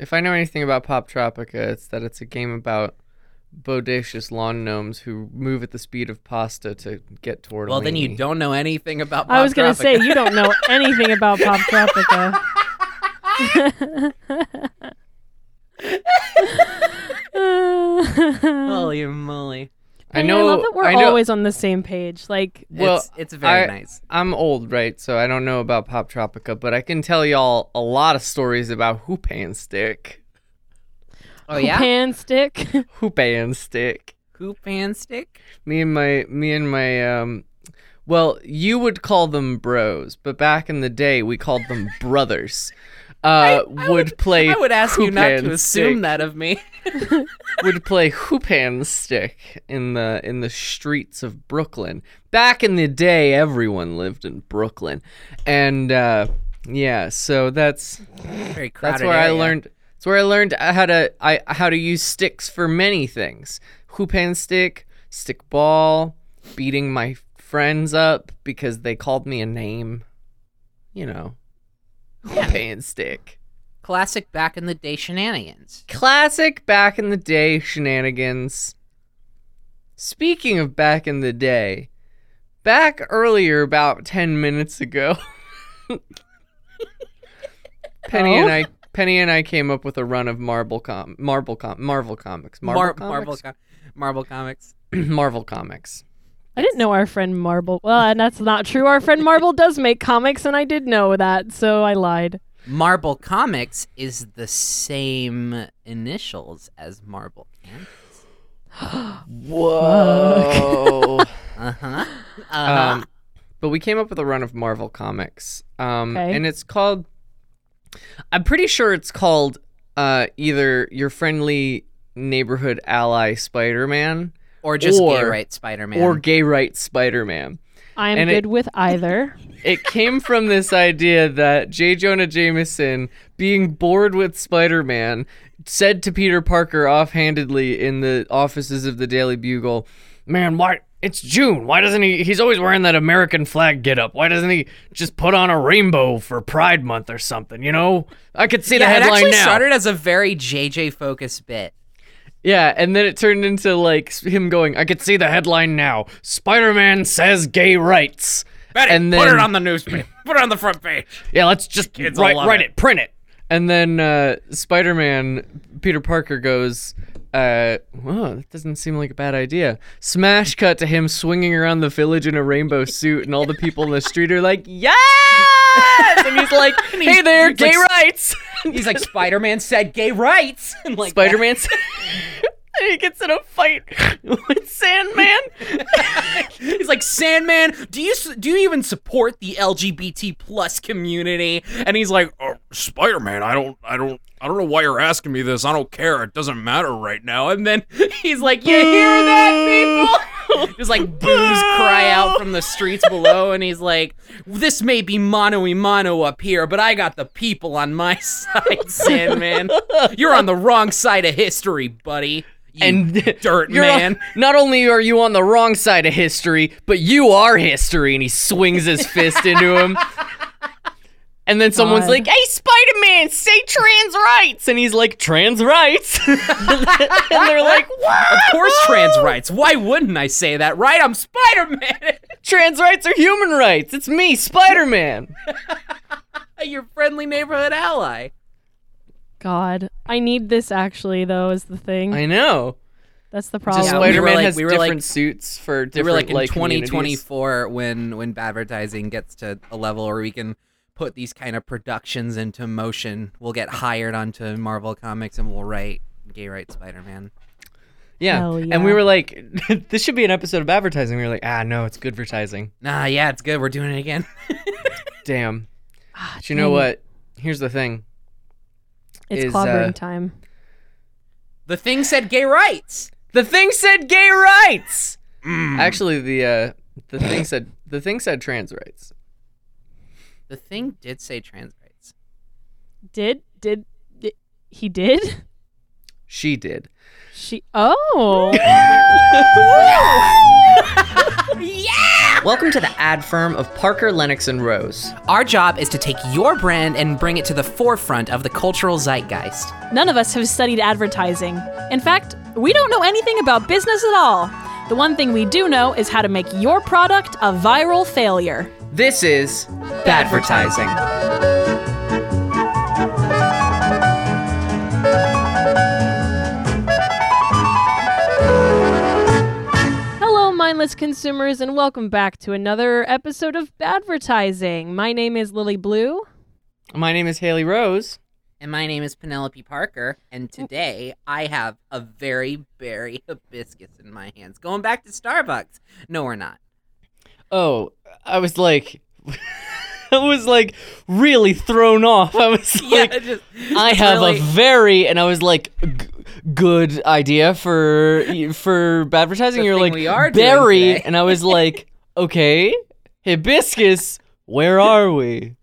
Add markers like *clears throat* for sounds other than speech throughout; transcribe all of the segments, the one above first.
if I know anything about Poptropica, it's that it's a game about bodacious lawn gnomes who move at the speed of pasta to get toward. Well, then you don't know anything about. Poptropica. I was going gonna to say you don't know *laughs* anything about Poptropica. *laughs* *laughs* Holy moly! I Penny, know. I love that we're know. always on the same page. Like, Well, it's, it's very I- nice. I'm old, right? So I don't know about Poptropica, but I can tell y'all a lot of stories about Hoop and Stick. Oh yeah, pan stick. *laughs* Hoop and Stick. hoop and stick. Me and my me and my um well, you would call them bros, but back in the day we called them *laughs* brothers. Uh would, play I would ask you not to assume stick, that of me. *laughs* would play hoop and stick in the in the streets of Brooklyn. Back in the day everyone lived in Brooklyn. And uh yeah, so that's Very crowded. That's where I learned. That's where I learned how to I how to use sticks for many things. Hoop and stick, stick ball, beating my friends up because they called me a name. You know, hoop and stick. classic back in the day shenanigans. Classic back in the day shenanigans. Speaking of back in the day, back earlier about 10 minutes ago, *laughs* Penny Oh? and I Penny and I came up with a run of Marvel com Marvel com Marvel comics. Marvel Mar- Marvel, comics? co- Marvel comics. *clears throat* Marvel comics. I didn't know our friend Marble. Well, and that's not true. Our friend Marble does make comics, and I did know that, so I lied. Marble Comics is the same initials as Marble Marvel. *gasps* Whoa. Uh *laughs* huh. Uh-huh. um, but we came up with a run of Marvel comics, um, Okay. and it's called. I'm pretty sure it's called uh, either your friendly neighborhood ally Spider-Man or just gay right Spider-Man. or gay right Spider-Man. I am And it- good with either. *laughs* It came from this idea that J. Jonah Jameson, being bored with Spider-Man, said to Peter Parker offhandedly in the offices of the Daily Bugle, "Man, why?" It's June. Why doesn't he? He's always wearing that American flag getup. Why doesn't he just put on a rainbow for Pride Month or something? You know, I could see yeah, the it headline actually now. started as a very JJ focused bit. Yeah, and then it turned into like him going, I could see the headline now. Spider-Man says gay rights. Betty, And put it on the newspaper. *clears throat* put it on the front page. Yeah, let's just write, write it. it. print it. And then uh, Spider-Man, Peter Parker goes, uh, "Whoa, that doesn't seem like a bad idea." Smash cut to him swinging around the village in a rainbow suit, and all the people in the street are like, "Yes!" And he's like, *laughs* "Hey there, he's gay like- rights." *laughs* He's like Spider-Man said gay rights. *laughs* And like Spider-Man. he gets in a fight with Sandman. He's like Sandman. Do you do you even support the LGBT plus community? And he's like, oh, Spider-Man, I don't, I don't, I don't know why you're asking me this. I don't care. It doesn't matter right now. and then *laughs* he's like, you hear that, people? *laughs* Just like boos cry out from the streets below, and he's like, "This may be mano y mano up here, but I got the people on my *laughs* side, Sandman. You're on the wrong side of history, buddy. You and dirt man." on- not only are you on the wrong side of history, but you are history. And he swings his fist into him. And then someone's God. like, "Hey, Spider-Man, say trans rights," and he's like, "Trans rights," *laughs* and they're like, "What? Of course, trans rights. Why wouldn't I say that? Right? I'm Spider-Man. *laughs* Trans rights are human rights. It's me, Spider-Man." *laughs* Your friendly neighborhood ally. God, I need this actually though. Is the thing. I know. That's the problem. Yeah, Spider-Man like- has we were different like- suits for different. We different were like in like, communities. 2024 when when advertising gets to a level where we can put these kind of productions into motion. We'll get hired onto Marvel Comics and we'll write gay right Spider-Man. Yeah. Hell And we were like, *laughs* this should be an episode of advertising. We were like, ah, no, it's good advertising. Nah, yeah, it's good. We're doing it again. *laughs* Damn. Ah, But you know dang it. what? Here's the thing. It's is, clobbering uh, time. the thing said gay rights. The thing said gay rights. Mm. Actually, the uh, the thing said the thing said trans rights. The thing did say trans rights. Did did, did he did? She did. She oh *laughs* yeah! Welcome to the ad firm of Parker, Lennox, and Rose. Our job is to take your brand and bring it to the forefront of the cultural zeitgeist. None of us have studied advertising. In fact, we don't know anything about business at all. The one thing we do know is how to make your product a viral failure. This is advertising. Hello, mindless consumers, and welcome back to another episode of advertising. My name is Lily Blue. My name is Haley Rose. And my name is Penelope Parker, and mm. today I have a very berry *laughs* hibiscus in my hands. Going back to Starbucks. No, we're not. Oh, I was like, *laughs* I was like really thrown off. I was *laughs* like, just, I have really- a very, and I was like, g- good idea for for advertising. The You're thing like we are doing berry, today. and I was like, *laughs* okay, hibiscus. Where are we?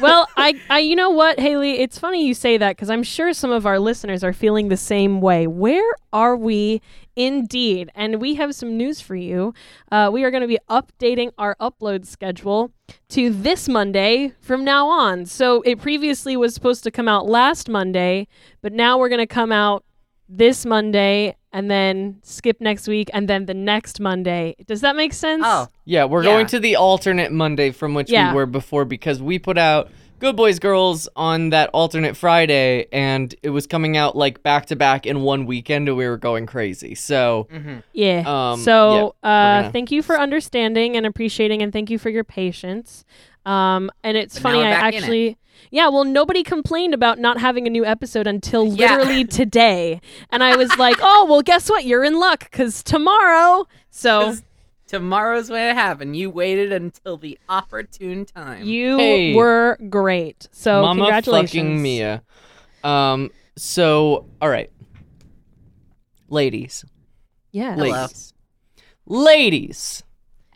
Well, I, I, you know what, Haley? It's funny you say that because I'm sure some of our listeners are feeling the same way. Where are we, indeed? And we have some news for you. Uh, we are going to be updating our upload schedule to this Monday from now on. So it previously was supposed to come out last Monday, but now we're going to come out this Monday and then skip next week and then the next Monday. Does that make sense? Oh, Yeah, we're Yeah. going to the alternate Monday from which Yeah. we were before because we put out Good Boys Girls on that alternate Friday and it was coming out like back to back in one weekend and we were going crazy. So, mhm. Yeah. Um, so yeah, uh, gonna- thank you for understanding and appreciating, and thank you for your patience. Um, and it's But funny, I back in it. actually, yeah, well, nobody complained about not having a new episode until Yeah. literally *laughs* today, and I was like, oh, well, guess what? You're in luck because tomorrow. So *laughs* 'Cause tomorrow's when it happened. You waited until the opportune time. you Hey. were great. So Mama congratulations, fucking Mia. Um, so, all right. Ladies. Yeah. Hello. Ladies. Ladies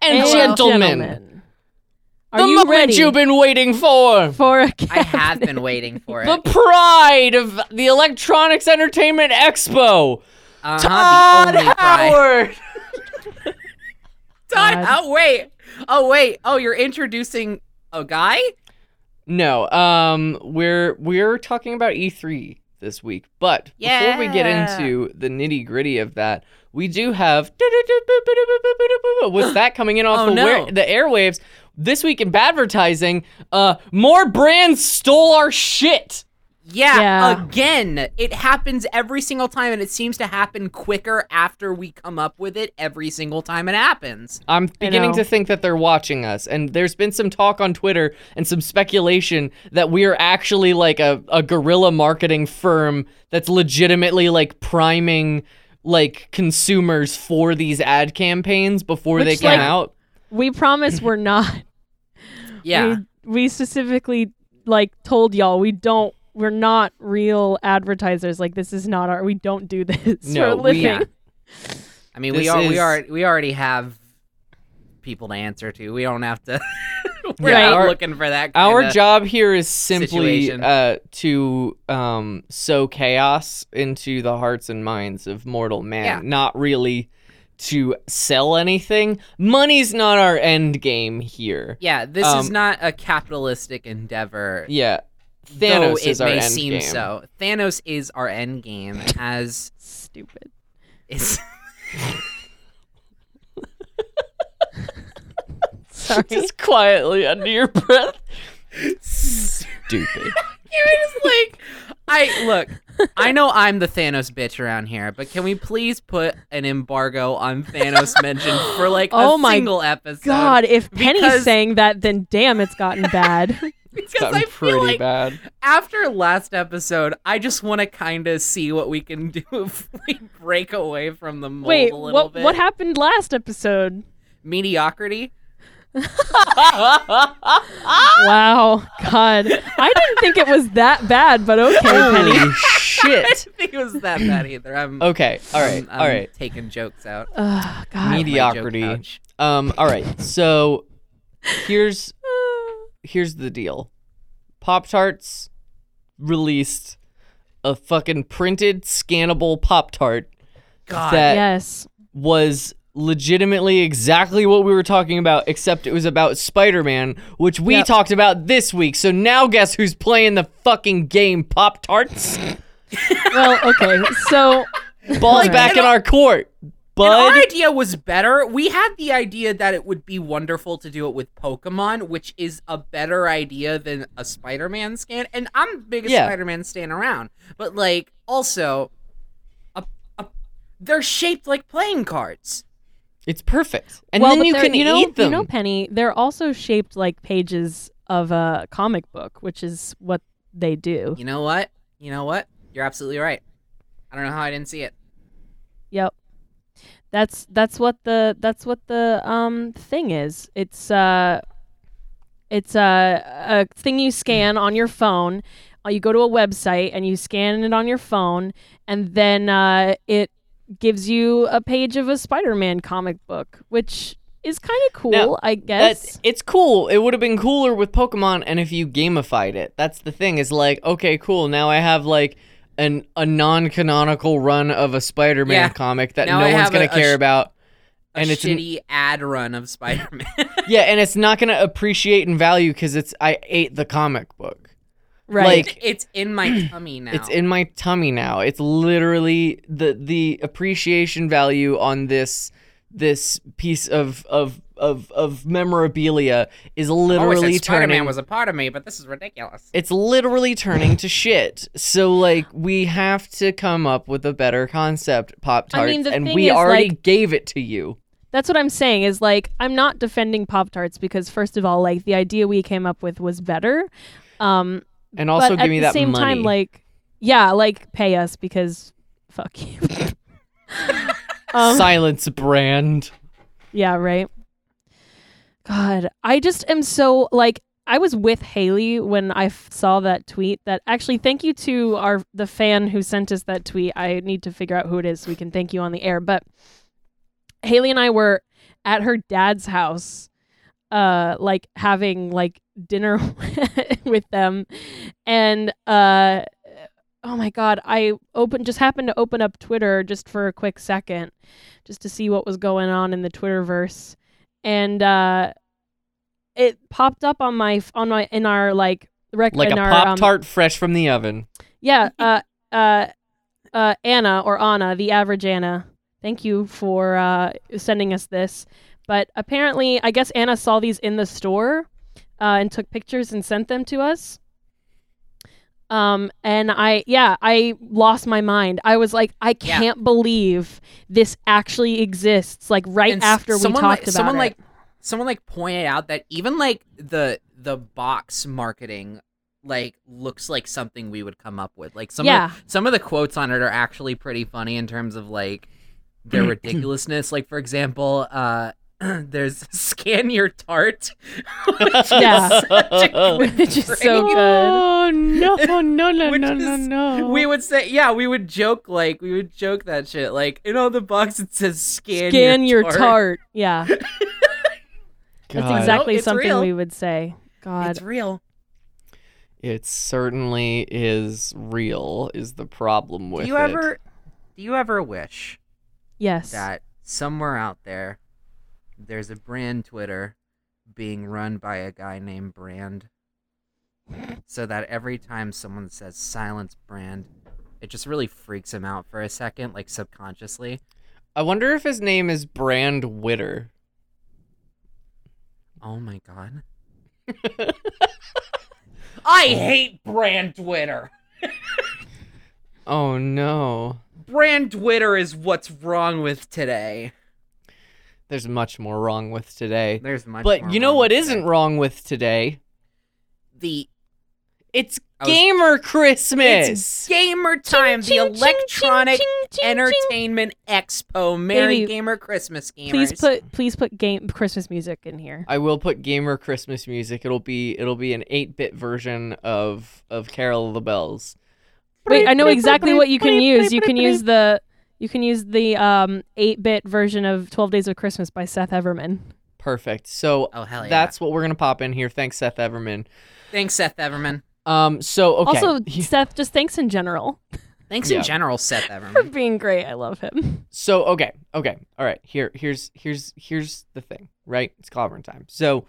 and And gentlemen. Are the you moment ready you've been waiting for. for a I have been waiting for it. The pride of the Electronics Entertainment Expo. Uh-huh, Todd the only pride. Howard. *laughs* Todd, God. oh wait, oh wait, oh you're introducing a guy? No, um, we're we're talking about E3 this week, but before we get into the nitty gritty of that, we do have *laughs* what's that coming in *laughs* off Oh, the, no. where, the airwaves this week in advertising? Uh, more brands stole our shit. Yeah, Yeah. again, it happens every single time, and it seems to happen quicker after we come up with it every single time it happens. I'm beginning to think that they're watching us, and there's been some talk on Twitter and some speculation that we are actually like a, a guerrilla marketing firm that's legitimately like priming like consumers for these ad campaigns before they come like, out. we promise we're not. Yeah, we, we specifically like told y'all we don't we're not real advertisers like this is not our we don't do this No, for a we- living yeah. I mean, we This are we are we already have people to answer to. We don't have to. *laughs* We're Yeah, not our- looking for that. Our job here is simply uh, to um, sow chaos into the hearts and minds of mortal man, Yeah. not really to sell anything. Money's not our end game here. Yeah, this is um, not a capitalistic endeavor. Yeah. Though Thanos it is our may end seem game. so. Thanos is our end game, as stupid is. *laughs* sorry Just quietly under your breath. Stupid. *laughs* It just like, I look. I know I'm the Thanos bitch around here, but can we please put an embargo on Thanos mention for like *laughs* Oh a my single episode? god if penny's Because- saying that then damn it's gotten bad *laughs* because Gotten I pretty feel like bad. after last episode, I just want to kind of see what we can *laughs* do if we break away from the mold wait a little what bit. what happened last episode Mediocrity. *laughs* wow god i didn't think it was that bad but okay penny Holy I didn't think it was that bad either. I'm Okay, all right, I'm, I'm all right. taking jokes out. oh *sighs* god My joke Mediocrity. Um, all right. So here's here's the deal. Pop Tarts released a fucking printed scannable Pop Tart God. that yes was legitimately exactly what we were talking about, except it was about Spider Man, which we Yep. talked about this week. So now guess who's playing the fucking game, Pop Tarts? *laughs* well, okay. So Ball's Like, back in our court. And Bud. our idea was better. We had the idea that it would be wonderful to do it with Pokemon, which is a better idea than a Spider-Man scan. And I'm the biggest Yeah. Spider-Man stan around. But like, also, a, a, they're shaped like playing cards. It's perfect. And well, then you can you know, eat them. You know, Penny, they're also shaped like pages of a comic book, which is what they do. You know what? You know what? You're absolutely right. I don't know how I didn't see it. Yep. That's that's what the that's what the um thing is. It's uh it's a a thing you scan on your phone. Uh, you go to a website and you scan it on your phone and then uh it gives you a page of a Spider-Man comic book, which is kind of cool, Now, I That, guess. it's cool. It would have been cooler with Pokemon and if you gamified it. That's the thing. Is like, okay, cool. Now I have like an a non-canonical run of a Spider-Man Yeah. comic that Now no I one's gonna a- a care sh- about. A And it's shitty ad run of Spider-Man. *laughs* Yeah, and it's not gonna appreciate in value because it's I ate the comic book. right. like- it's in my *clears throat* tummy now. It's in my tummy now. It's literally the the appreciation value on this this piece of of of, of memorabilia is I always literally said Spider-Man turning was a part of me, but this is ridiculous. it's literally turning to shit. So like we have to come up with a better concept, Pop I Tarts, mean, and we is, already like- gave it to you. That's what I'm saying is like I'm not defending Pop Tarts because first of all, like the idea we came up with was better. Um And also but give at me the that same money. time, like yeah, like pay us because fuck you. *laughs* um, Silence brand. yeah, right. God, I just am so like I was with Haley when I f- saw that tweet. That actually, thank you to our the fan who sent us that tweet. I need to figure out who it is so we can thank you on the air. But Haley and I were at her dad's house, uh, like having like dinner *laughs* with them, and uh, oh my god, I opened just happened to open up Twitter just for a quick second, just to see what was going on in the Twitterverse, and uh, it popped up on my on my in our like rec Like in a our, Pop um, Tart fresh from the oven. yeah, *laughs* uh, uh, uh, Anna or Anna, the average Anna. Thank you for uh, sending us this. But apparently, I guess Anna saw these in the store uh, and took pictures and sent them to us. Um, and I, yeah, I lost my mind. I was like, I can't believe this actually exists. Like right And s- after we talked like, about someone it. like someone like pointed out that even like the the box marketing like looks like something we would come up with. Like some Yeah. of, some of the quotes on it are actually pretty funny in terms of like their *clears throat* ridiculousness. Like for example, uh *clears throat* there's scan your tart. *laughs* which Yeah. is such a *laughs* Which is so good. Oh no *laughs* no no no no no no. We would say, yeah, we would joke like we would joke that shit. Like in all the box it says scan, Scan your, your tart. Yeah, that's exactly It's something real. we would say. God. It's real. It certainly is real. Is the problem with do you it? ever do you ever wish yes. that somewhere out there there's a brand Twitter being run by a guy named Brand so that every time someone says silence brand it just really freaks him out for a second like subconsciously I wonder if his name is Brand Witter. oh my god *laughs* I hate brand Twitter Oh no. brand Twitter is what's wrong with today There's much more wrong with today. there's much But more you know wrong what with isn't today. wrong with today? the It's was- Gamer Christmas. It's gamer time, the electronic entertainment expo. Merry Baby, Gamer Christmas gamers. Please put please put game Christmas music in here. I will put gamer Christmas music. It'll be it'll be an 8-bit version of of Carol of the Bells. Wait, I know exactly what you can use. You can use the you can use the um 8-bit version of 12 Days of Christmas by Seth Everman. Perfect. So Oh hell yeah! that's what we're gonna pop in here. Thanks, Seth Everman. thanks, Seth Everman. Um. So okay. Also, *laughs* He- Seth, just thanks in general. Thanks Yeah. in general, Seth Everman. *laughs* For being great, I love him. So okay, okay, all right. Here, here's here's here's the thing, right? It's clobbering time. So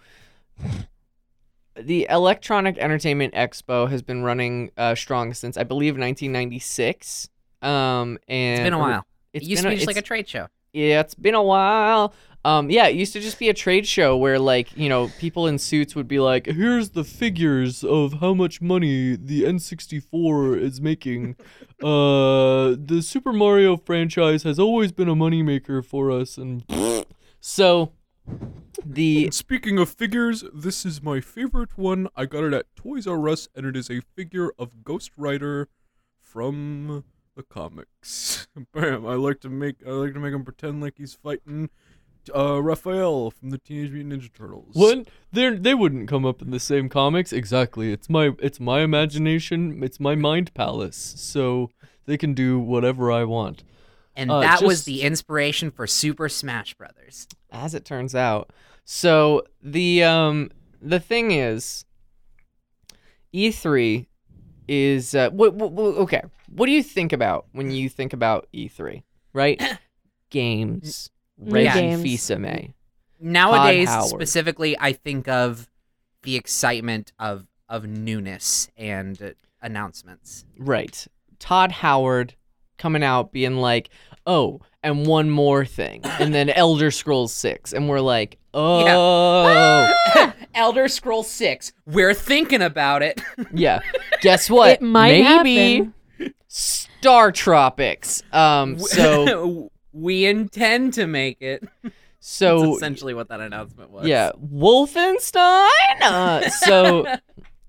the Electronic Entertainment Expo has been running uh, strong since I believe 1996. Um, and It's been a while. It used to be just like a trade show. yeah, it's been a while. Um, yeah, it used to just be a trade show where like you know people in suits would be like, "Here's the figures of how much money the N64 is making." *laughs* uh, the Super Mario franchise has always been a moneymaker for us, and so the *laughs* speaking of figures, this is my favorite one. I got it at Toys R Us, and it is a figure of Ghost Rider from the comics. *laughs* Bam! I like to make I like to make him pretend like he's fighting uh, Raphael from the Teenage Mutant Ninja Turtles. What? They they wouldn't come up in the same comics exactly. It's my it's my imagination. It's my mind palace. So they can do whatever I want. And Uh, that was the inspiration for Super Smash Brothers. As it turns out. So the um the thing is, E3 is uh, what, what, what- okay. What do you think about when you think about E3? Right? *clears throat* Games. New Reggie games. Fils-Aimé. Nowadays, specifically, I think of the excitement of of newness and uh, announcements. Right. Todd Howard coming out being like, "Oh, and one more thing." And then Elder Scrolls 6 and we're like, "Oh." *laughs* Elder Scroll Six. We're thinking about it. *laughs* yeah. Guess what? It might Maybe happen. Star Tropics. Um so *laughs* we intend to make it. That's so essentially what that announcement was. yeah, Wolfenstein. Uh, so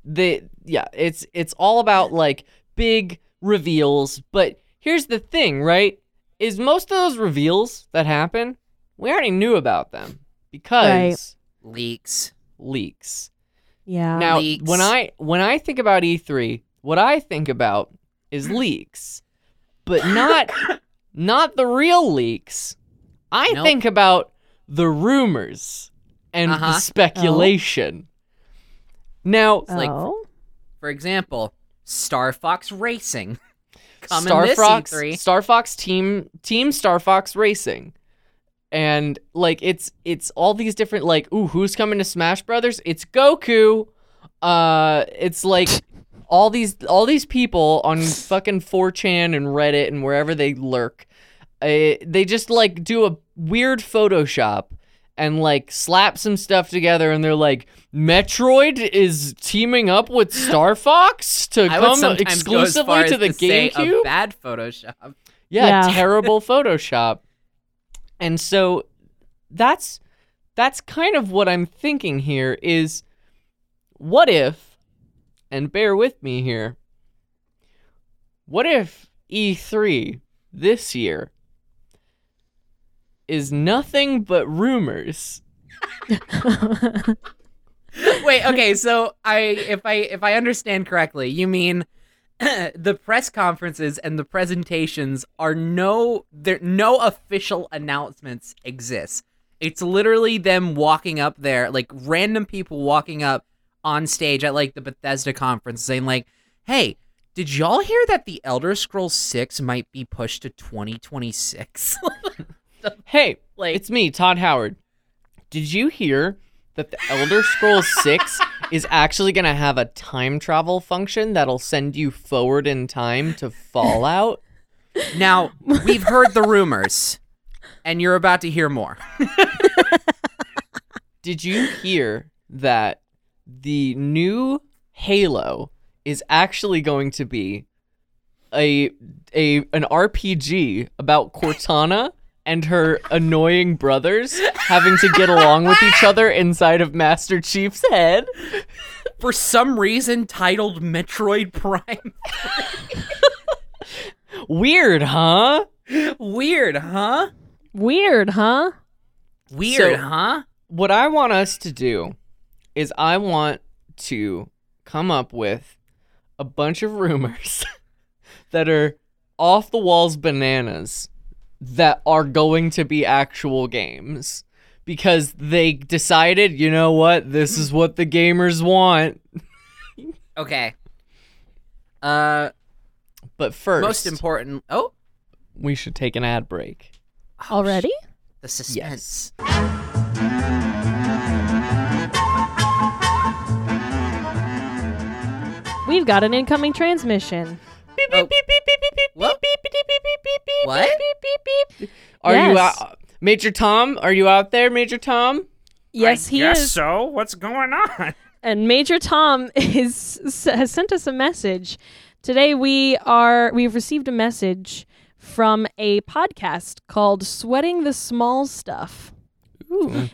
the yeah, it's it's all about like big reveals, but here's the thing, right? Is most of those reveals that happen, we already knew about them because leaks. leaks. Yeah. Now, Leaks. when I when I think about E3, what I think about is leaks, but not *laughs* not the real leaks. I Nope. think about the rumors and the Uh-huh. speculation. Now, like- oh. For example, Star Fox Racing. *laughs* Coming Star this Fox, E3. Star Fox team, Team Star Fox Racing, and like it's it's all these different like ooh who's coming to Smash Brothers? It's Goku. Uh, it's like all these all these people on fucking 4chan and Reddit and wherever they lurk. Uh, they just like do a weird Photoshop and like slap some stuff together and they're like Metroid is teaming up with Star Fox to I come exclusively go as far to as the to say GameCube. a bad Photoshop. Yeah, Yeah. terrible Photoshop. And so that's that's kind of what I'm thinking here is what if and bear with me here. What if E3 this year is nothing but rumors? *laughs* Wait, okay, so I if I if I understand correctly, you mean *laughs* the press conferences and the presentations are no there no official announcements exist. It's literally them walking up there, like random people walking up on stage at like the Bethesda conference saying like, "Hey, did y'all hear that the Elder Scrolls 6 might be pushed to 2026?" *laughs* Hey, like it's me, Todd Howard. Did you hear that the Elder Scrolls 6 is actually going to have a time travel function that'll send you forward in time to Fallout? Now, we've heard the rumors, and you're about to hear more. Did you hear that the new Halo is actually going to be a a an RPG about Cortana and her annoying brothers having to get along with each other inside of Master Chief's head? For some reason, titled Metroid Prime. Weird, huh? Weird, huh? Weird, huh? Weird, So- huh? What I want us to do is I want to come up with a bunch of rumors *laughs* that are off the walls bananas that are going to be actual games because they decided, you know what, this is what the gamers want. *laughs* Okay. Uh, But first, Most important. Oh, we should take an ad break. Already? the suspense. Yes. We've got an incoming transmission. Oh. What? What? Are you Yes. out, Major Tom? Are you out there, Major Tom? Yes, I he guess is. so. What's going on? and Major Tom is has sent us a message. Today we are we've received a message from a podcast called Sweating the Small Stuff. Ooh.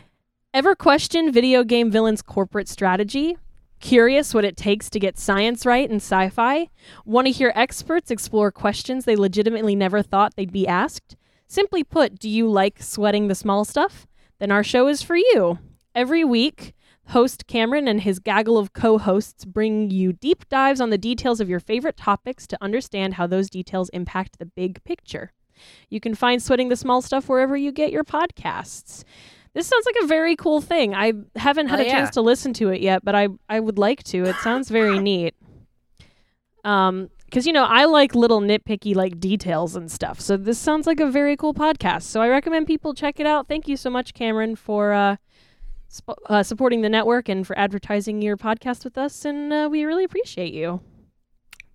Ever question video game villains' corporate strategy? Curious what it takes to get science right in sci fi? Want to hear experts explore questions they legitimately never thought they'd be asked? Simply put, do you like sweating the small stuff? Then our show is for you. Every week, host Cameron and his gaggle of co hosts bring you deep dives on the details of your favorite topics to understand how those details impact the big picture. You can find Sweating the Small Stuff wherever you get your podcasts. This sounds like a very cool thing. I haven't had Oh, a chance to listen to it yet, but I I would like to. It sounds very *laughs* neat. Um, because you know I like little nitpicky like details and stuff. So this sounds like a very cool podcast. So I recommend people check it out. Thank you so much, Cameron, for uh, sp- uh supporting the network and for advertising your podcast with us. And uh, we really appreciate you.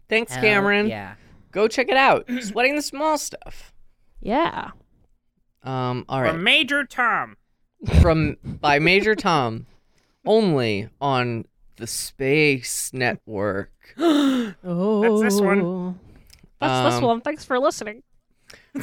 Thanks, Hell Cameron. Yeah. Go check it out. Sweating the small stuff. Yeah. Um. All From right. Major Tom. From by Major Tom, only on the Space Network. *gasps* Oh, this one. That's this Um, one. Thanks for listening.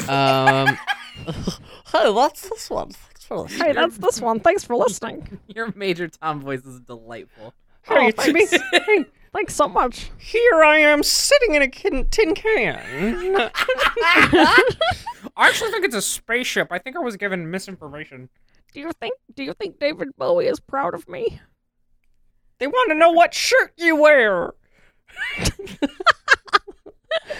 Um. *laughs* hey, what's this one? Thanks for listening. Hey, that's this one. Thanks for listening. Your Major Tom voice is delightful. Hey, Oh, it's me. Hey, Thanks so much. here I am sitting in a kin- tin can. *laughs* I actually think it's a spaceship. I think I was given misinformation. Do you think Do you think David Bowie is proud of me? they want to know what shirt you wear. *laughs* *laughs*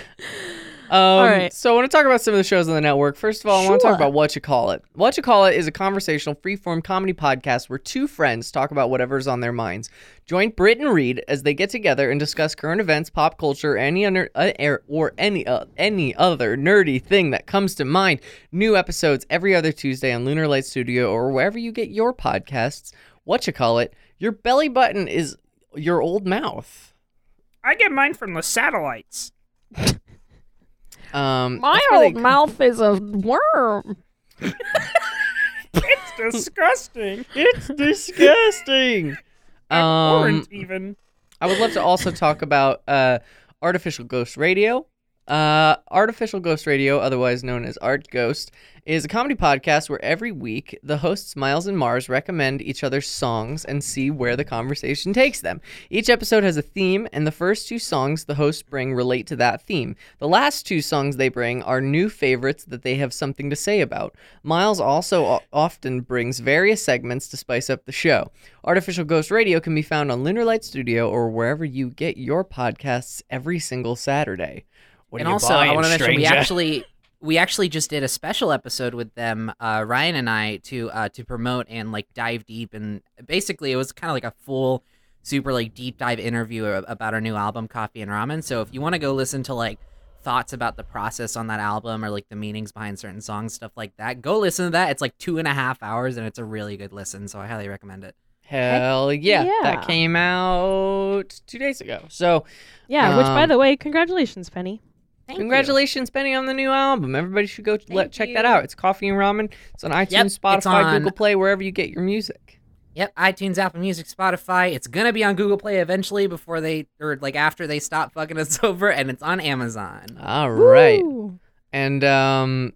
Um, right. So I want to talk about some of the shows on the network. First of all, I want to talk about What You Call It. What You Call It is a conversational, free-form comedy podcast where two friends talk about whatever's on their minds. Join Britt and Reed as they get together and discuss current events, pop culture, any other, uh, er- or any uh, any other nerdy thing that comes to mind. New episodes every other Tuesday on Lunar Light Studio or wherever you get your podcasts. What You Call It. Your belly button is your old mouth. I get mine from the satellites. Um, My that's really old mouth is a worm. It's disgusting. It's disgusting. Abhorrent, Um, even. I would love to also talk about uh, Artificial Ghost Radio. Uh, Artificial Ghost Radio, otherwise known as Art Ghost, is a comedy podcast where every week the hosts Miles and Mars recommend each other's songs and see where the conversation takes them. Each episode has a theme, and the first two songs the hosts bring relate to that theme. The last two songs they bring are new favorites that they have something to say about. Miles also often brings various segments to spice up the show. Artificial Ghost Radio can be found on Lunar Light Studio or wherever you get your podcasts every single Saturday. What and are you also, I want to mention we actually we actually just did a special episode with them, uh, Ryan and I, to uh, to promote and like dive deep and basically it was kind of like a full, super like deep dive interview about our new album, Coffee and Ramen. So if you want to go listen to like thoughts about the process on that album or like the meanings behind certain songs, stuff like that, go listen to that. It's like two and a half hours and it's a really good listen. So I highly recommend it. Hell yeah, yeah. that came out two days ago. So Yeah, which by Um, the way, congratulations, Penny. Thank you. congratulations, Penny, on the new album. Everybody should go let, check that out. It's Coffee and Ramen. It's on iTunes, Yep, Spotify, on- Google Play, wherever you get your music. Yep, iTunes, Apple Music, Spotify. It's gonna be on Google Play eventually before they or like after they stop fucking us *laughs* over, and it's on Amazon. All right. Woo! And um,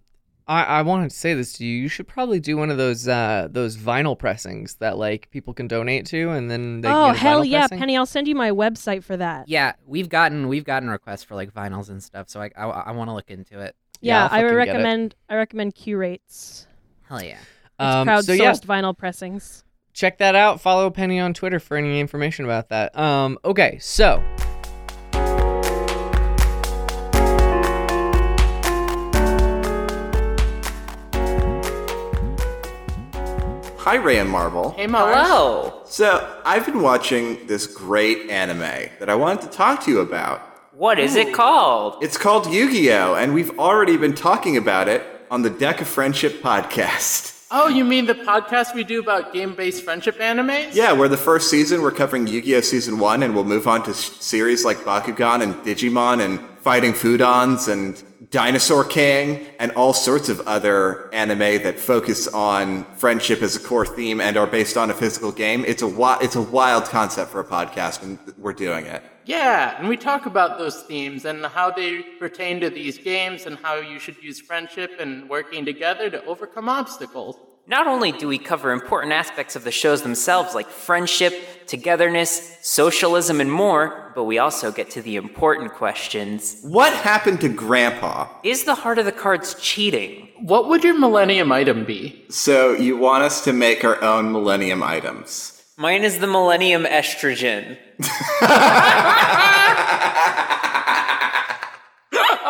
I, I wanted to say this to you. You should probably do one of those uh, those vinyl pressings that like people can donate to, and then they Oh get a hell vinyl yeah, pressing. Penny! I'll send you my website for that. Yeah, we've gotten we've gotten requests for like vinyls and stuff, so I I, I want to look into it. Yeah, Yeah, I'll I fucking get it. recommend. I recommend Qrates. Hell yeah. It's Um, crowdsourced so yeah, vinyl pressings. check that out. Follow Penny on Twitter for any information about that. Um, okay, so Hi, Ray and Marvel. Hey, Hello. So, I've been watching this great anime that I wanted to talk to you about. What is it called? It's called Yu Gi Oh! and we've already been talking about it on the Deck of Friendship podcast. *laughs* Oh, you mean the podcast we do about game-based friendship animes? Yeah, we're the first season. We're covering Yu Gi Oh! Season 1, and we'll move on to s- series like Bakugan and Digimon and Fighting Foodons and Dinosaur King and all sorts of other anime that focus on friendship as a core theme and are based on a physical game. It's a, wi- it's a wild concept for a podcast, and we're doing it. Yeah, and we talk about those themes and how they pertain to these games and how you should use friendship and working together to overcome obstacles. Not only do we cover important aspects of the shows themselves, like friendship, togetherness, socialism, and more, but we also get to the important questions. What happened to Grandpa? Is the heart of the cards cheating? What would your millennium item be? So, you want us to make our own Millennium items. Mine is the Millennium Estrogen. *laughs*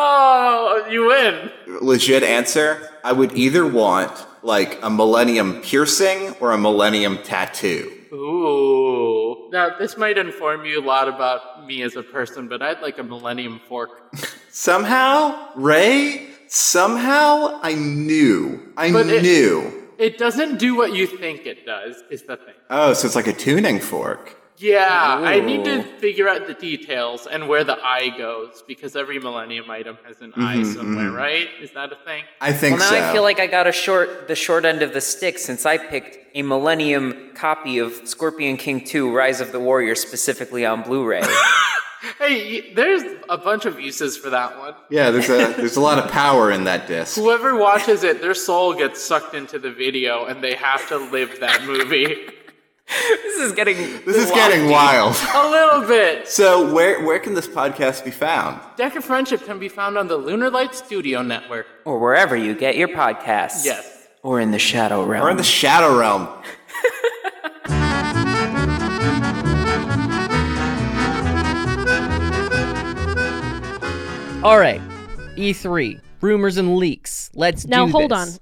Oh, you win. legit answer, I would either want like a millennium piercing or a millennium tattoo. Ooh. Now, this might inform you a lot about me as a person, but I'd like a millennium fork. *laughs* Somehow, Ray, somehow I knew. I But it- knew. It doesn't do what you think it does, is the thing. Oh, so it's like a tuning fork. Yeah, I need to figure out the details and where the eye goes because every millennium item has an eye mm-hmm, somewhere, mm-hmm. right? Is that a thing? I think so. Well, now so. I feel like I got a short, the short end of the stick since I picked a Millennium copy of Scorpion King 2: Rise of the Warrior specifically on Blu-ray. *laughs* Hey, there's a bunch of uses for that one. yeah, there's a *laughs* there's a lot of power in that disc. Whoever watches it, their soul gets sucked into the video and they have to live that movie. *laughs* *laughs* this is getting. This is getting wild. *laughs* a little bit. So where where can this podcast be found? Deck of Friendship can be found on the Lunar Light Studio Network. Or wherever you get your podcasts. Yes. Or in the Shadow Realm. Or in the Shadow Realm. *laughs* All right, E3 rumors and leaks. Let's Now, do hold this.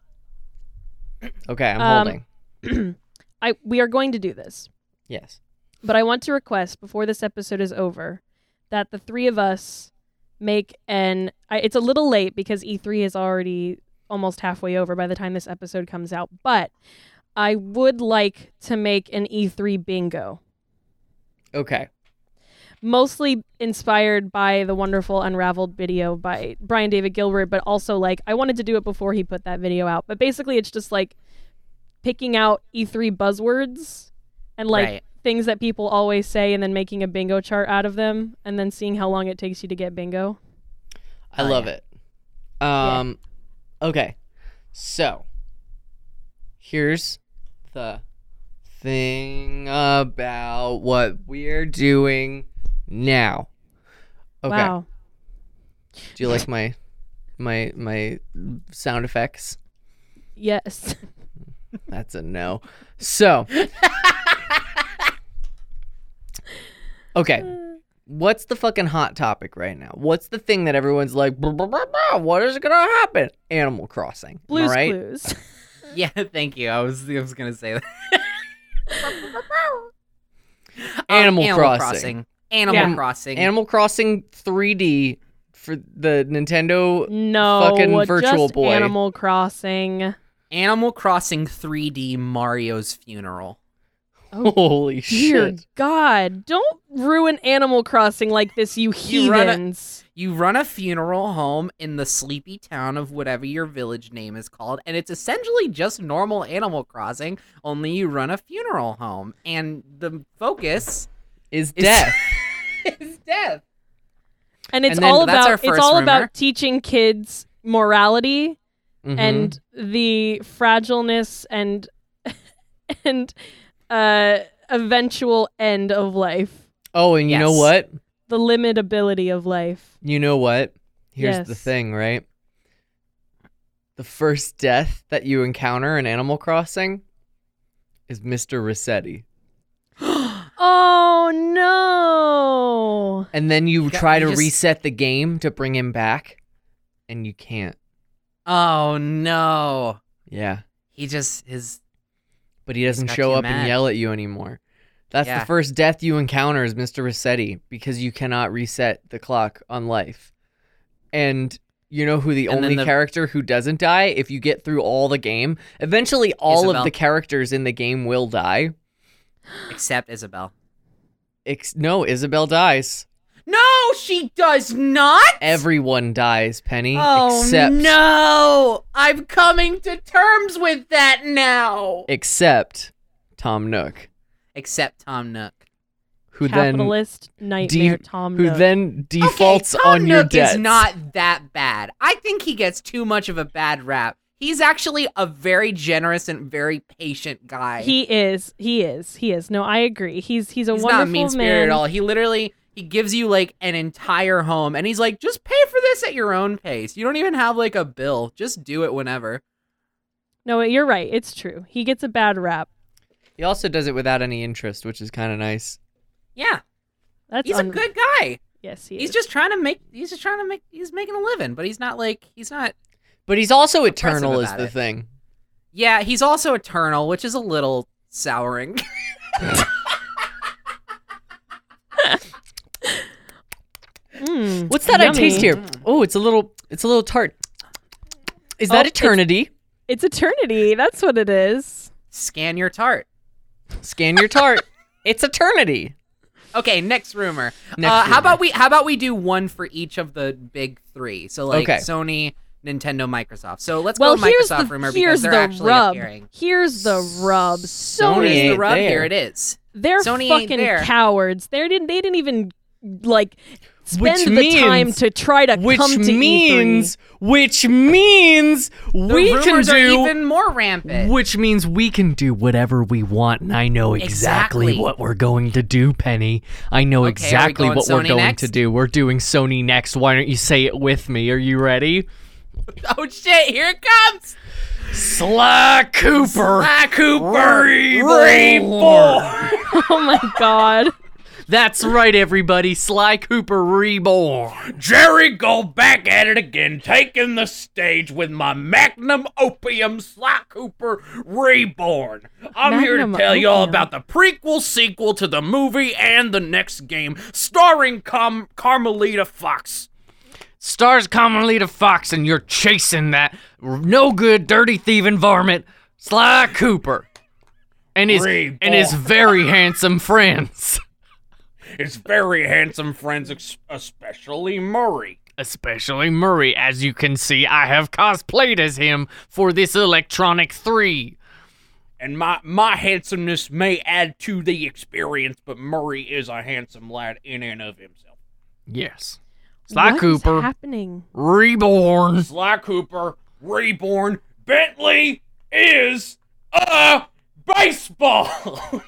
Okay, I'm Um, holding. *clears throat* I we are going to do this, Yes. but I want to request before this episode is over that the three of us make an. I, it's a little late because E3 is already almost halfway over by the time this episode comes out, but I would like to make an E3 bingo. Okay. mostly inspired by the wonderful unraveled video by brian david gilbert but also like i wanted to do it before he put that video out but basically it's just like picking out e3 buzzwords and like Right. things that people always say and then making a bingo chart out of them and then seeing how long it takes you to get bingo I Oh, love yeah. it. Um okay. So here's the thing about what we're doing now. Okay. wow Do you like my my my sound effects? yes *laughs* That's a no. So Okay. What's the fucking hot topic right now? What's the thing that everyone's like, "Blah, blah, blah, blah, what is gonna happen? Animal Crossing. Am I blues right? clues *laughs* Yeah, thank you. I was I was gonna say that. *laughs* Animal Um, Crossing. Animal Yeah. Crossing. Animal Crossing 3D for the Nintendo. no Fucking Virtual just Boy. animal crossing Animal Crossing 3D Mario's funeral. Oh, Holy dear shit! god don't ruin animal crossing like this you *laughs* You run a- heathens You run a funeral home in the sleepy town of whatever your village name is called, and it's essentially just normal Animal Crossing, only you run a funeral home, and the focus Is is death? *laughs* is death. and it's And all about it's all rumor. about teaching kids morality Mhm. and the fragileness and *laughs* and uh eventual end of life oh, and you know what? the limitability of life You know what? Here's the thing, right? The first death that you encounter in Animal Crossing is Mr. Resetti. *gasps* oh no And then you got- try you to just- reset the game to bring him back, and you can't. Oh no. Yeah. He just his But he doesn't show up and yell at you anymore. That's Yeah. the first death you encounter is Mr. Resetti because you cannot reset the clock on life. And you know who the And only the- character who doesn't die if you get through all the game? Eventually all Isabelle. of the characters in the game will die. Except Isabelle. Ex- no, Isabelle dies. No, she does not. Everyone dies, Penny, Oh except no! I'm coming to terms with that now. except Tom Nook, Except Tom Nook. who then Capitalist nightmare de- Tom who Nook. then defaults okay, Tom on your Nook is not that bad. I think he gets too much of a bad rap. He's actually a very generous and very patient guy. He is. He is. He is. No, I agree. He's he's a he's wonderful not mean spirited man. at all. He literally he gives you like an entire home and he's like, just pay for this at your own pace. You don't even have like a bill. Just do it whenever. No, you're right. It's true. He gets a bad rap. He also does it without any interest, which is kind of nice. Yeah. That's He's un- a good guy. Yes, he He's is. just trying to make he's just trying to make he's making a living, but he's not like he's not But he's also eternal, is the it. thing. Yeah, he's also eternal, which is a little souring. *laughs* *laughs* Mm, What's that I taste here? Oh, it's a little, it's a little tart. Is that Oh, eternity? It's eternity. That's what it is. Scan your tart. Scan your tart. *laughs* it's eternity. Okay, next rumor. Next uh, rumor. How about we how about we do one for each of the big three? So like Okay. Sony, Nintendo, Microsoft. So let's Well, go with Microsoft the rumor here's because they're the actually rub. appearing. Here's the rub. Sony Here's Sony, the ain't rub. there. Here it is. they're Sony fucking cowards. They didn't. They didn't even like spend Which the time means- to try to Which come to means, which means The we can do, are even more rampant. which means we can do whatever we want, and I know exactly, Exactly. what we're going to do, Penny. I know Okay, are we exactly going what we're going next? to do. We're doing Sony next. Why don't you say it with me? Are you ready? *laughs* oh shit! Here it comes. Sly Cooper. Sly Cooper. Reborn. E3. *laughs* Oh my god. That's right, everybody. Sly Cooper reborn. Jerry, go back at it again, taking the stage with my magnum opium Sly Cooper Reborn. I'm here to Magnum tell you all about the prequel sequel to the movie and the next game, starring Carm- Carmelita Fox. Stars Carmelita Fox, and you're chasing that no good, dirty thieving varmint, Sly Cooper, and his Reborn. and his very handsome friends, His very handsome friends, especially Murray. especially Murray. As you can see, I have cosplayed as him for this Electronic Three. And my, my handsomeness may add to the experience, but Murray is a handsome lad in and of himself. Yes, Sly What is Cooper happening? reborn. Sly Cooper, reborn. Bentley is a baseball. *laughs*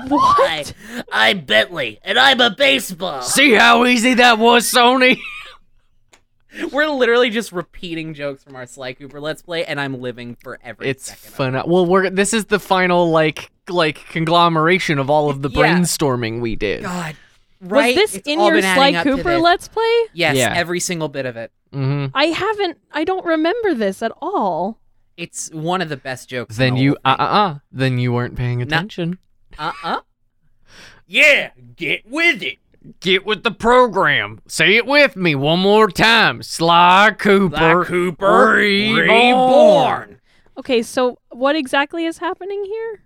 *laughs* What? I'm Bentley, and I'm a baseball. See how easy that was, Sony. *laughs* We're literally just repeating jokes from our Sly Cooper Let's Play, and I'm living for every It's second. of fun. Well, we're this is the final like like conglomeration of all of the Yeah. brainstorming we did. God, right? Was this It's in all your been adding Sly up to Cooper this. Let's Play? Yes, Yeah. every single bit of it. hmm I haven't. I don't remember this at all. It's one of the best jokes. Then you uh uh uh. Then you weren't paying attention. Uh uh. yeah, get with it. Get with the program. Say it with me one more time. Sly Cooper. Sly Cooper, reborn. reborn. Okay, so what exactly is happening here?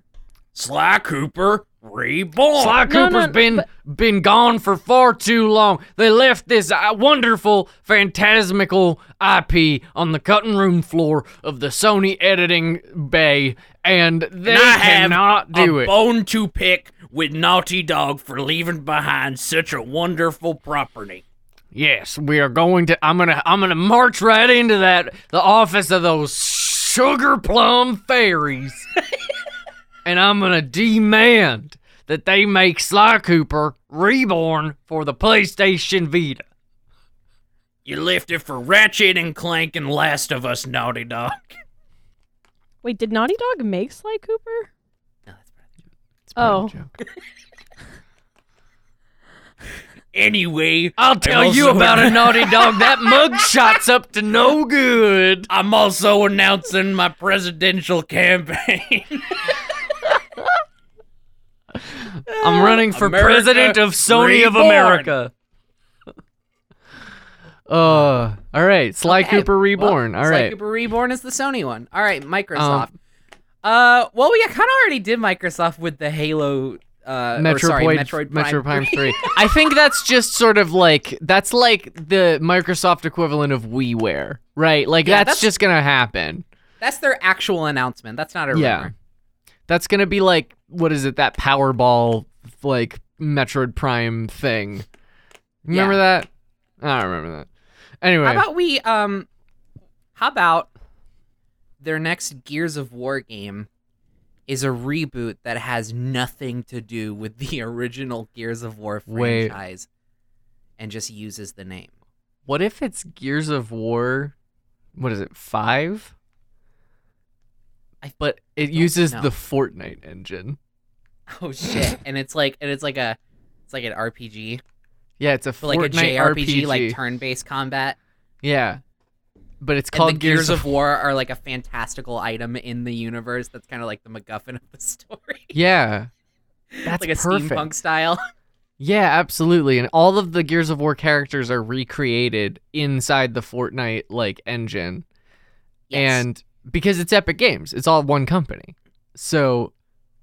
Sly Cooper, reborn. Sly No, Cooper's no, been been gone for far too long. They left this uh, wonderful, phantasmical IP on the cutting room floor of the Sony editing bay, and they And I have cannot do a it. bone to pick with Naughty Dog for leaving behind such a wonderful property. Yes, we are going to. I'm gonna. I'm gonna march right into that. The office of those sugar plum fairies, *laughs* and I'm gonna demand that they make Sly Cooper reborn for the PlayStation Vita. You left it for Ratchet and Clank and Last of Us, Naughty Dog. *laughs* Wait, did Naughty Dog make Sly Cooper? It's part Oh. of the joke. Oh. *laughs* Anyway, I'll tell you also- about a naughty *laughs* dog. That mugshot's up to no good. I'm also announcing my presidential campaign. *laughs* I'm running for America president of Sony of reborn. America. Uh, all right, Sly Okay, Cooper well, Reborn. all Sly right, Cooper Reborn is the Sony one. All right, Microsoft. uh, well, we kind of already did Microsoft with the Halo. Uh, or Metroid, sorry, Metroid Prime. Metroid Prime 3. I think that's just sort of like that's like the Microsoft equivalent of WiiWare, right? Like Yeah, that's, that's- just gonna happen. That's their actual announcement. That's not a rumor. Yeah. That's gonna be like what is it? That Powerball like Metroid Prime thing. Remember Yeah. that? I don't remember that. Anyway, How about we um how about their next Gears of War game is a reboot that has nothing to do with the *laughs* original Gears of War Wait. franchise and just uses the name. what if it's Gears of War? What is it? Five? I but it uses know. the Fortnite engine. Oh shit. and it's like and it's like a it's like an RPG. Yeah, it's a But like a JRPG RPG. like turn-based combat. yeah, but it's And called the Gears of War are like a fantastical item in the universe that's kind of like the MacGuffin of the *laughs* story. Yeah, that's like a perfect. steampunk *laughs* style. Yeah, absolutely. And all of the Gears of War characters are recreated inside the Fortnite like engine. Yes. And because it's Epic Games, it's all one company. So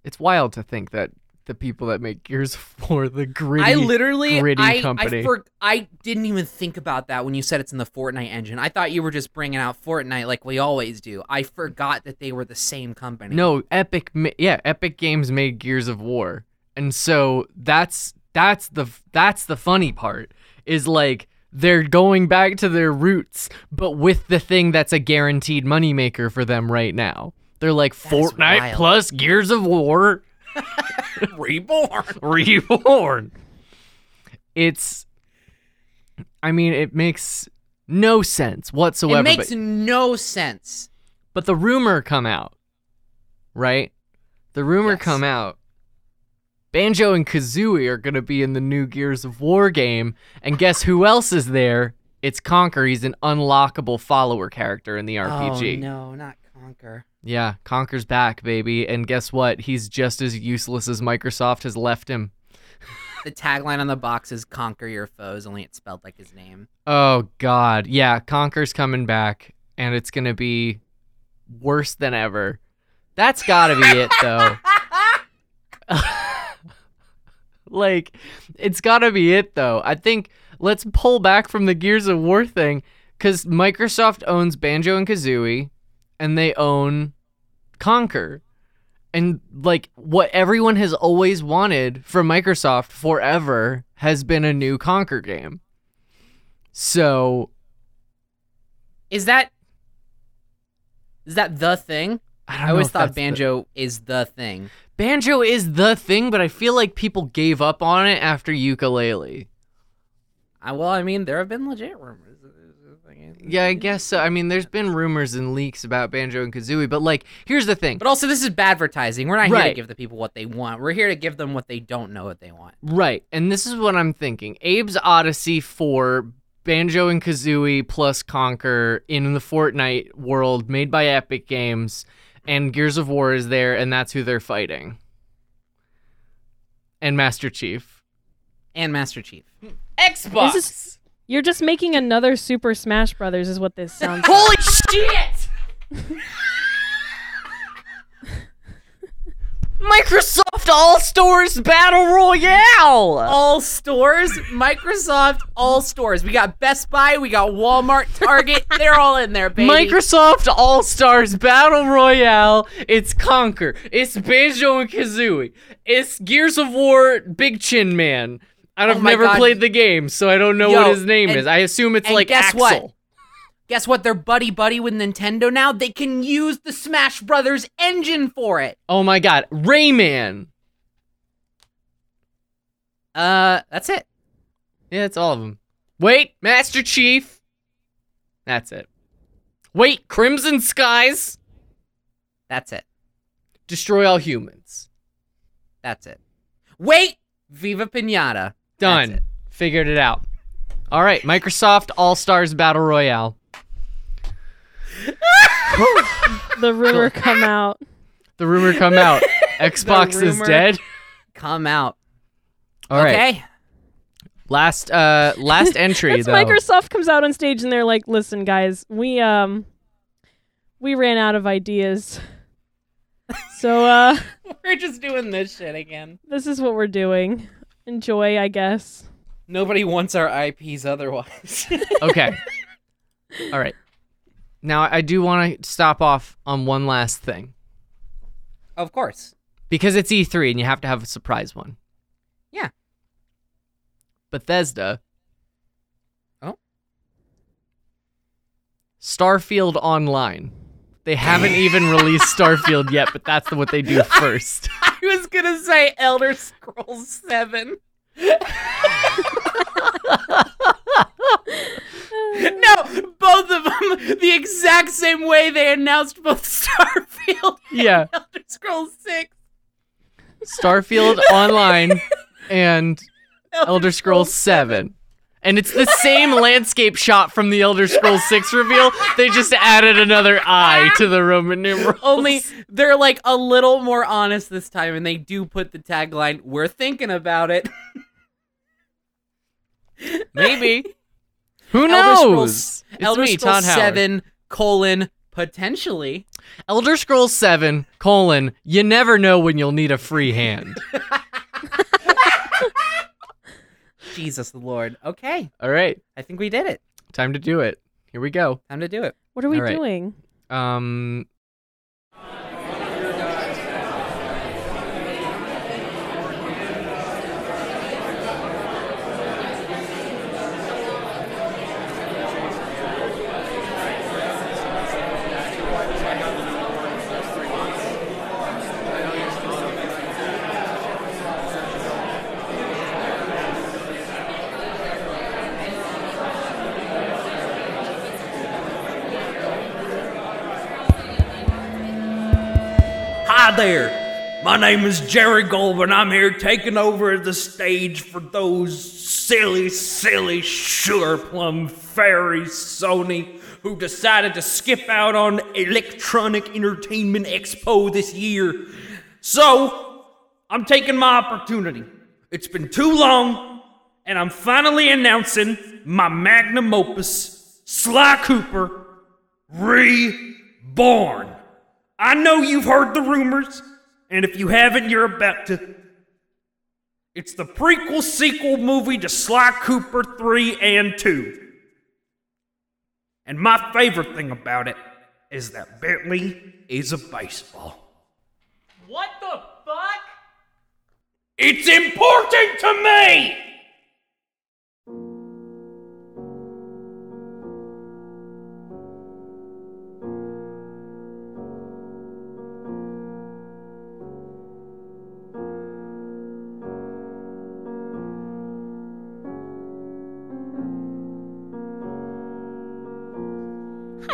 it's wild to think that the people that make Gears War, *laughs* the gritty, I literally, gritty I, company. I, for, I didn't even think about that when you said it's in the Fortnite engine. I thought you were just bringing out Fortnite like we always do. I forgot that they were the same company. No, Epic. Yeah, Epic Games made Gears of War, and so that's that's the that's the funny part is like they're going back to their roots, but with the thing that's a guaranteed moneymaker for them right now. They're like That Fortnite plus Gears of War *laughs* Reborn. reborn. It's, I mean, it makes no sense whatsoever. it makes but- no sense. But the rumor come out, right? The rumor Yes. come out. Banjo and Kazooie are gonna be in the new Gears of War game, and guess who else is there? It's Conker. He's an unlockable follower character in the RPG. Oh no, not Conker. Yeah, Conker's back, baby. And guess what? He's just as useless as Microsoft has left him. The tagline on the box is "Conquer your foes," only it's spelled like his name. Oh God, yeah, Conker's coming back, and it's gonna be worse than ever. That's gotta be it, though. *laughs* like, it's gotta be it, though. I think let's pull back from the Gears of War thing, because Microsoft owns Banjo and Kazooie, and they own Conker. And like what everyone has always wanted from Microsoft forever has been a new Conker game. So Is that is that the thing? I, I always thought that's the- Banjo is the thing. Banjo is the thing, but I feel like people gave up on it after Yooka-Laylee. I, well, I mean, there have been legit rumors. Yeah, I guess so. I mean, there's been rumors and leaks about Banjo and Kazooie, but like, here's the thing. But also, this is bad advertising. We're not here to give the people what they want. We're here to give them what they don't know what they want. Right, and this is what I'm thinking. Abe's Odyssey for Banjo and Kazooie plus Conker in the Fortnite world made by Epic Games, and Gears of War is there, and that's who they're fighting. And Master Chief. And Master Chief. Xbox. This is- You're just making another Super Smash Brothers, is what this sounds. like. Holy shit! *laughs* Microsoft All Stars Battle Royale. All stores, Microsoft, all stores. We got Best Buy, we got Walmart, Target. *laughs* They're all in there, baby. Microsoft All Stars Battle Royale. It's Conker. It's Banjo and Kazooie. It's Gears of War Big Chin Man. I've Oh never God. played the game, so I don't know Yo, what his name and- is. I assume it's like guess Axel. what? Guess what? They're buddy buddy with Nintendo now. They can use the Smash Brothers engine for it. Oh my god, Rayman. Uh, that's it. Yeah, it's all of them. Wait, Master Chief. That's it. Wait, Crimson Skies. That's it. Destroy all humans. That's it. Wait, Viva Pinata. Done. It. Figured it out. All right, Microsoft All Stars Battle Royale. *laughs* the rumor come out. The rumor come out. *laughs* Xbox is rumor- dead. come out. All right. okay. Last uh last entry though. Microsoft comes out on stage and they're like, "Listen, guys, we um, we ran out of ideas, so uh, *laughs* We're just doing this shit again. this is what we're doing. Enjoy, I guess." Nobody wants our IPs otherwise. *laughs* Okay. All right. Now I do want to stop off on one last thing of course. because it's E3 and you have to have a surprise one. Yeah. Bethesda. Oh. Starfield Online. They haven't even released Starfield yet, but that's what they do *laughs* first. Gonna say Elder Scrolls Seven. no, both of them the exact same way they announced both *laughs* Starfield and Yeah. Elder Scrolls Six. Starfield Online *laughs* and Elder Scrolls 7. And it's the same landscape shot from the Elder Scrolls 6 reveal. They just added another I to the Roman numerals. Only they're like a little more honest this time, and they do put the tagline, "We're thinking about it." *laughs* maybe. Who Elder knows? Scrolls, It's Elder me, Scrolls Todd Seven colon potentially. Elder Scrolls 7 colon. You never know when you'll need a free hand. *laughs* Jesus the Lord. Okay, All right, I think we did it. time to do it. Here we go. Time to do it. What are we All right. doing? Um, Hi there. My name is Jerry Goldman. I'm here taking over the stage for those silly, silly sugar plum fairies, Sony, who decided to skip out on Electronic Entertainment Expo this year. So, I'm taking my opportunity. It's been too long, and I'm finally announcing my magnum opus, Sly Cooper Reborn. I know you've heard the rumors, and if you haven't, you're about to. It's the prequel sequel movie to Sly Cooper 3 and 2. And my favorite thing about it is that Bentley is a baseball. What the fuck? It's important to me!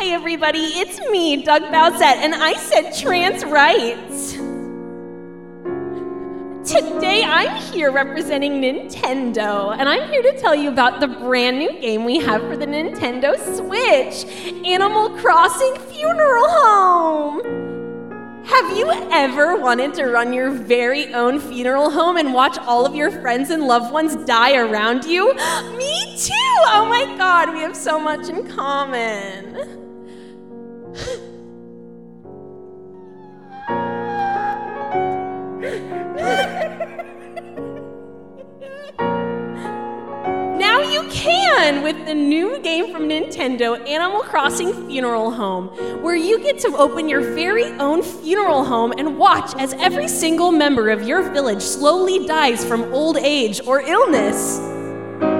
Hi, everybody. It's me, Doug Bowsette, and I said trans rights. Today, I'm here representing Nintendo, and I'm here to tell you about the brand new game we have for the Nintendo Switch Animal Crossing Funeral Home. Have you ever wanted to run your very own funeral home and watch all of your friends and loved ones die around you? Me too! Oh my god, we have so much in common. With the new game from Nintendo, Animal Crossing Funeral Home, where you get to open your very own funeral home and watch as every single member of your village slowly dies from old age or illness.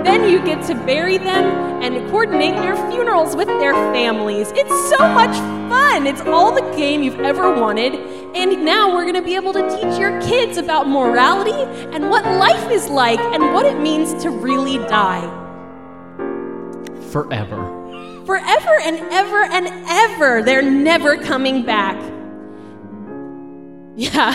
Then you get to bury them and coordinate their funerals with their families. It's so much fun. It's all the game you've ever wanted. And now we're going to be able to teach your kids about morality and what life is like and what it means to really die. Forever. Forever and ever and ever. They're never coming back. *laughs* Yeah.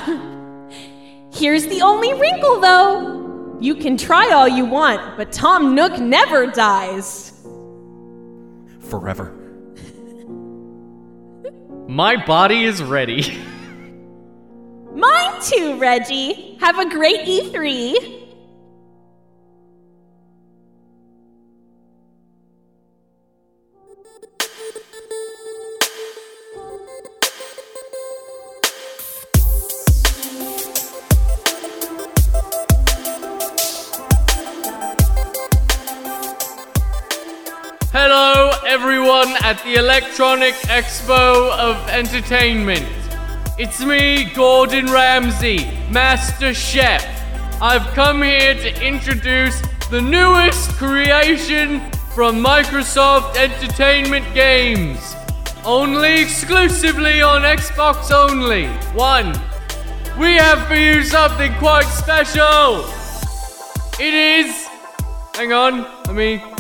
Here's the only wrinkle, though. You can try all you want, but Tom Nook never dies. Forever. My body is ready. *laughs* Mine too, Reggie. Have a great E E3. Electronic Expo of Entertainment. It's me, Gordon Ramsay, Master Chef. I've come here to introduce the newest creation from Microsoft Entertainment Games. Only exclusively on Xbox only. One. We have for you something quite special. It is. Hang on, let me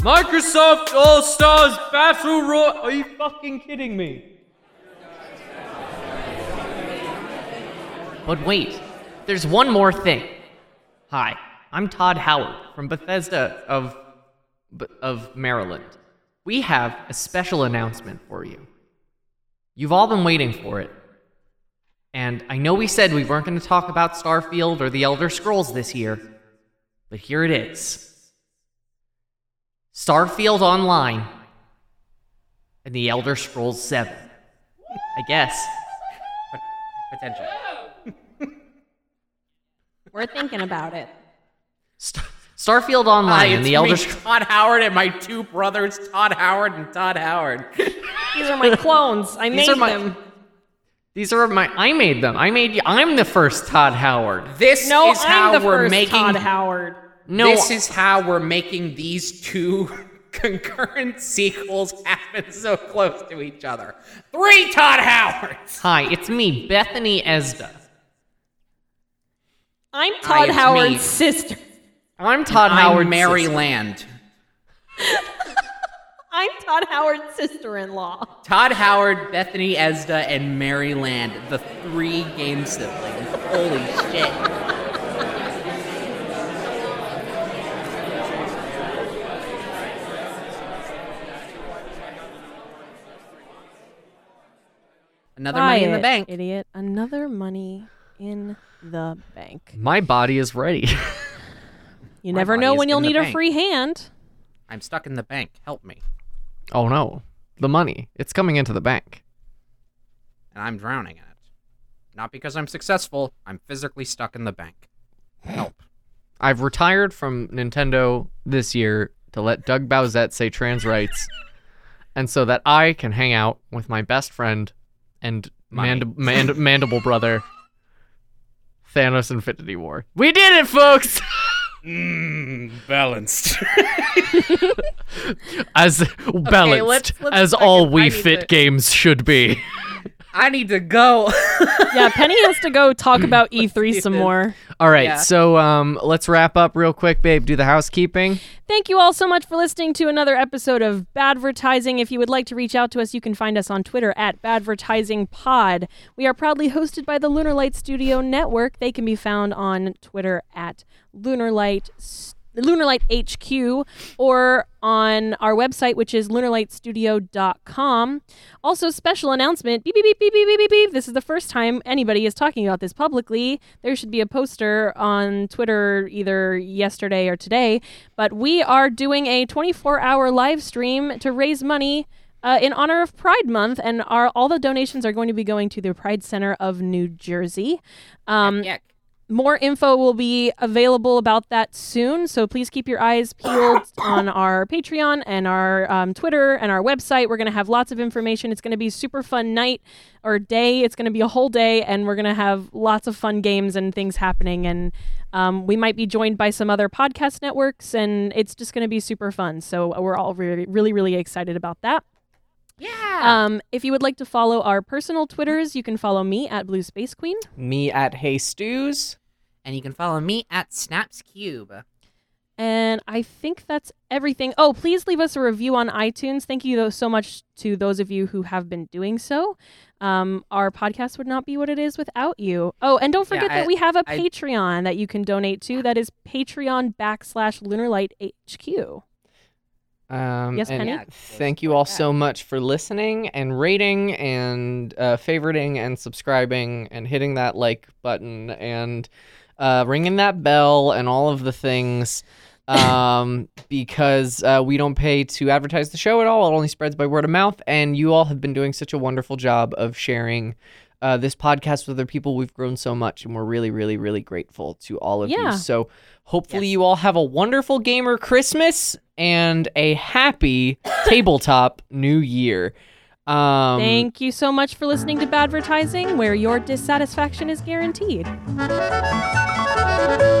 Microsoft All Stars Battle Royale. Are you fucking kidding me? But wait, there's one more thing. Hi, I'm Todd Howard from Bethesda of of Maryland. We have a special announcement for you. You've all been waiting for it. And I know we said we weren't going to talk about Starfield or the Elder Scrolls this year, but here it is. Starfield Online and the Elder Scrolls 7. I guess. Potential. *laughs* We're thinking about it. Star- Starfield Hi, Online and the Elder Scrolls. Todd Howard, and my two brothers, Todd Howard and Todd Howard. *laughs* These are my clones. I made These are my- them. These are my. I made them. I made. I'm the first Todd Howard. This No, is how I'm the we're first making. Todd Howard. No, This is how we're making these two *laughs* concurrent sequels happen so close to each other. Three Todd Howards. Hi, it's me, Bethany Esda. I'm Todd it's Howard's me. sister. I'm Todd I'm Howard. Maryland. *laughs* I'm Todd Howard's sister-in-law. Todd Howard, Bethany Esda, and Mary Land, the three game siblings. Holy shit. Another money in the Quiet, bank. Idiot. Another money in the bank. My body is ready. *laughs* You My never know is when you'll in the need a bank. free hand. I'm stuck in the bank. Help me. oh no. The money. It's coming into the bank. And I'm drowning in it. Not because I'm successful, I'm physically stuck in the bank. Help. *sighs* I've retired from Nintendo this year to let Doug Bowsette say trans rights, *laughs* and so that I can hang out with my best friend and mand- *laughs* mand- mandible brother, Thanos Infinity War. We did it, folks! Mmm, *laughs* balanced. *laughs* As balanced let's- let's as all I We Fit to- games should be. I need to go. *laughs* Yeah, Penny has to go talk about E3 some more. All right, Yeah. so um, let's wrap up real quick, babe. Do the housekeeping. Thank you all so much for listening to another episode of Badvertising. If you would like to reach out to us, you can find us on Twitter at BadvertisingPod. We are proudly hosted by the Lunar Light Studio Network. They can be found on Twitter at Lunar Lunarlight Lunarlight HQ or on our website, which is lunarlightstudio.com. Also, special announcement beep, beep, beep, beep, beep, beep, beep, beep. This is the first time anybody is talking about this publicly. There should be a poster on Twitter either yesterday or today, but we are doing a 24 hour live stream to raise money. Uh, in honor of Pride Month, and our all the donations are going to be going to the Pride Center of New Jersey. Um, Yuck. More info will be available about that soon, so please keep your eyes peeled *coughs* on our Patreon and our um, Twitter and our website. We're going to have lots of information. It's going to be a super fun night or day. It's going to be a whole day, and we're going to have lots of fun games and things happening. And um, we might be joined by some other podcast networks, and it's just going to be super fun. So we're all really, really, really excited about that. Yeah. Um, if you would like to follow our personal Twitters, you can follow me at Blue Space Queen. Me at Hey Stews. And you can follow me at SnapsCube. And I think that's everything. Oh, please leave us a review on iTunes. Thank you so much to those of you who have been doing so. Um, our podcast would not be what it is without you. Oh, and don't Yeah, forget I- that we have a I- Patreon that you can donate to. That is Patreon backslash Lunarlight HQ. Um, Yes, and Penny? Thank you all so much for listening and rating and uh, favoriting and subscribing and hitting that like button and uh, ringing that bell and all of the things. *coughs* Um, because uh, we don't pay to advertise the show at all. It only spreads by word of mouth. And you all have been doing such a wonderful job of sharing uh, this podcast with other people. We've grown so much, and we're really, really, really grateful to all of Yeah. you. So hopefully, you all have a wonderful gamer Christmas and a happy *coughs* tabletop New Year. Um, Thank you so much for listening to Badvertising, where your dissatisfaction is guaranteed. Lunar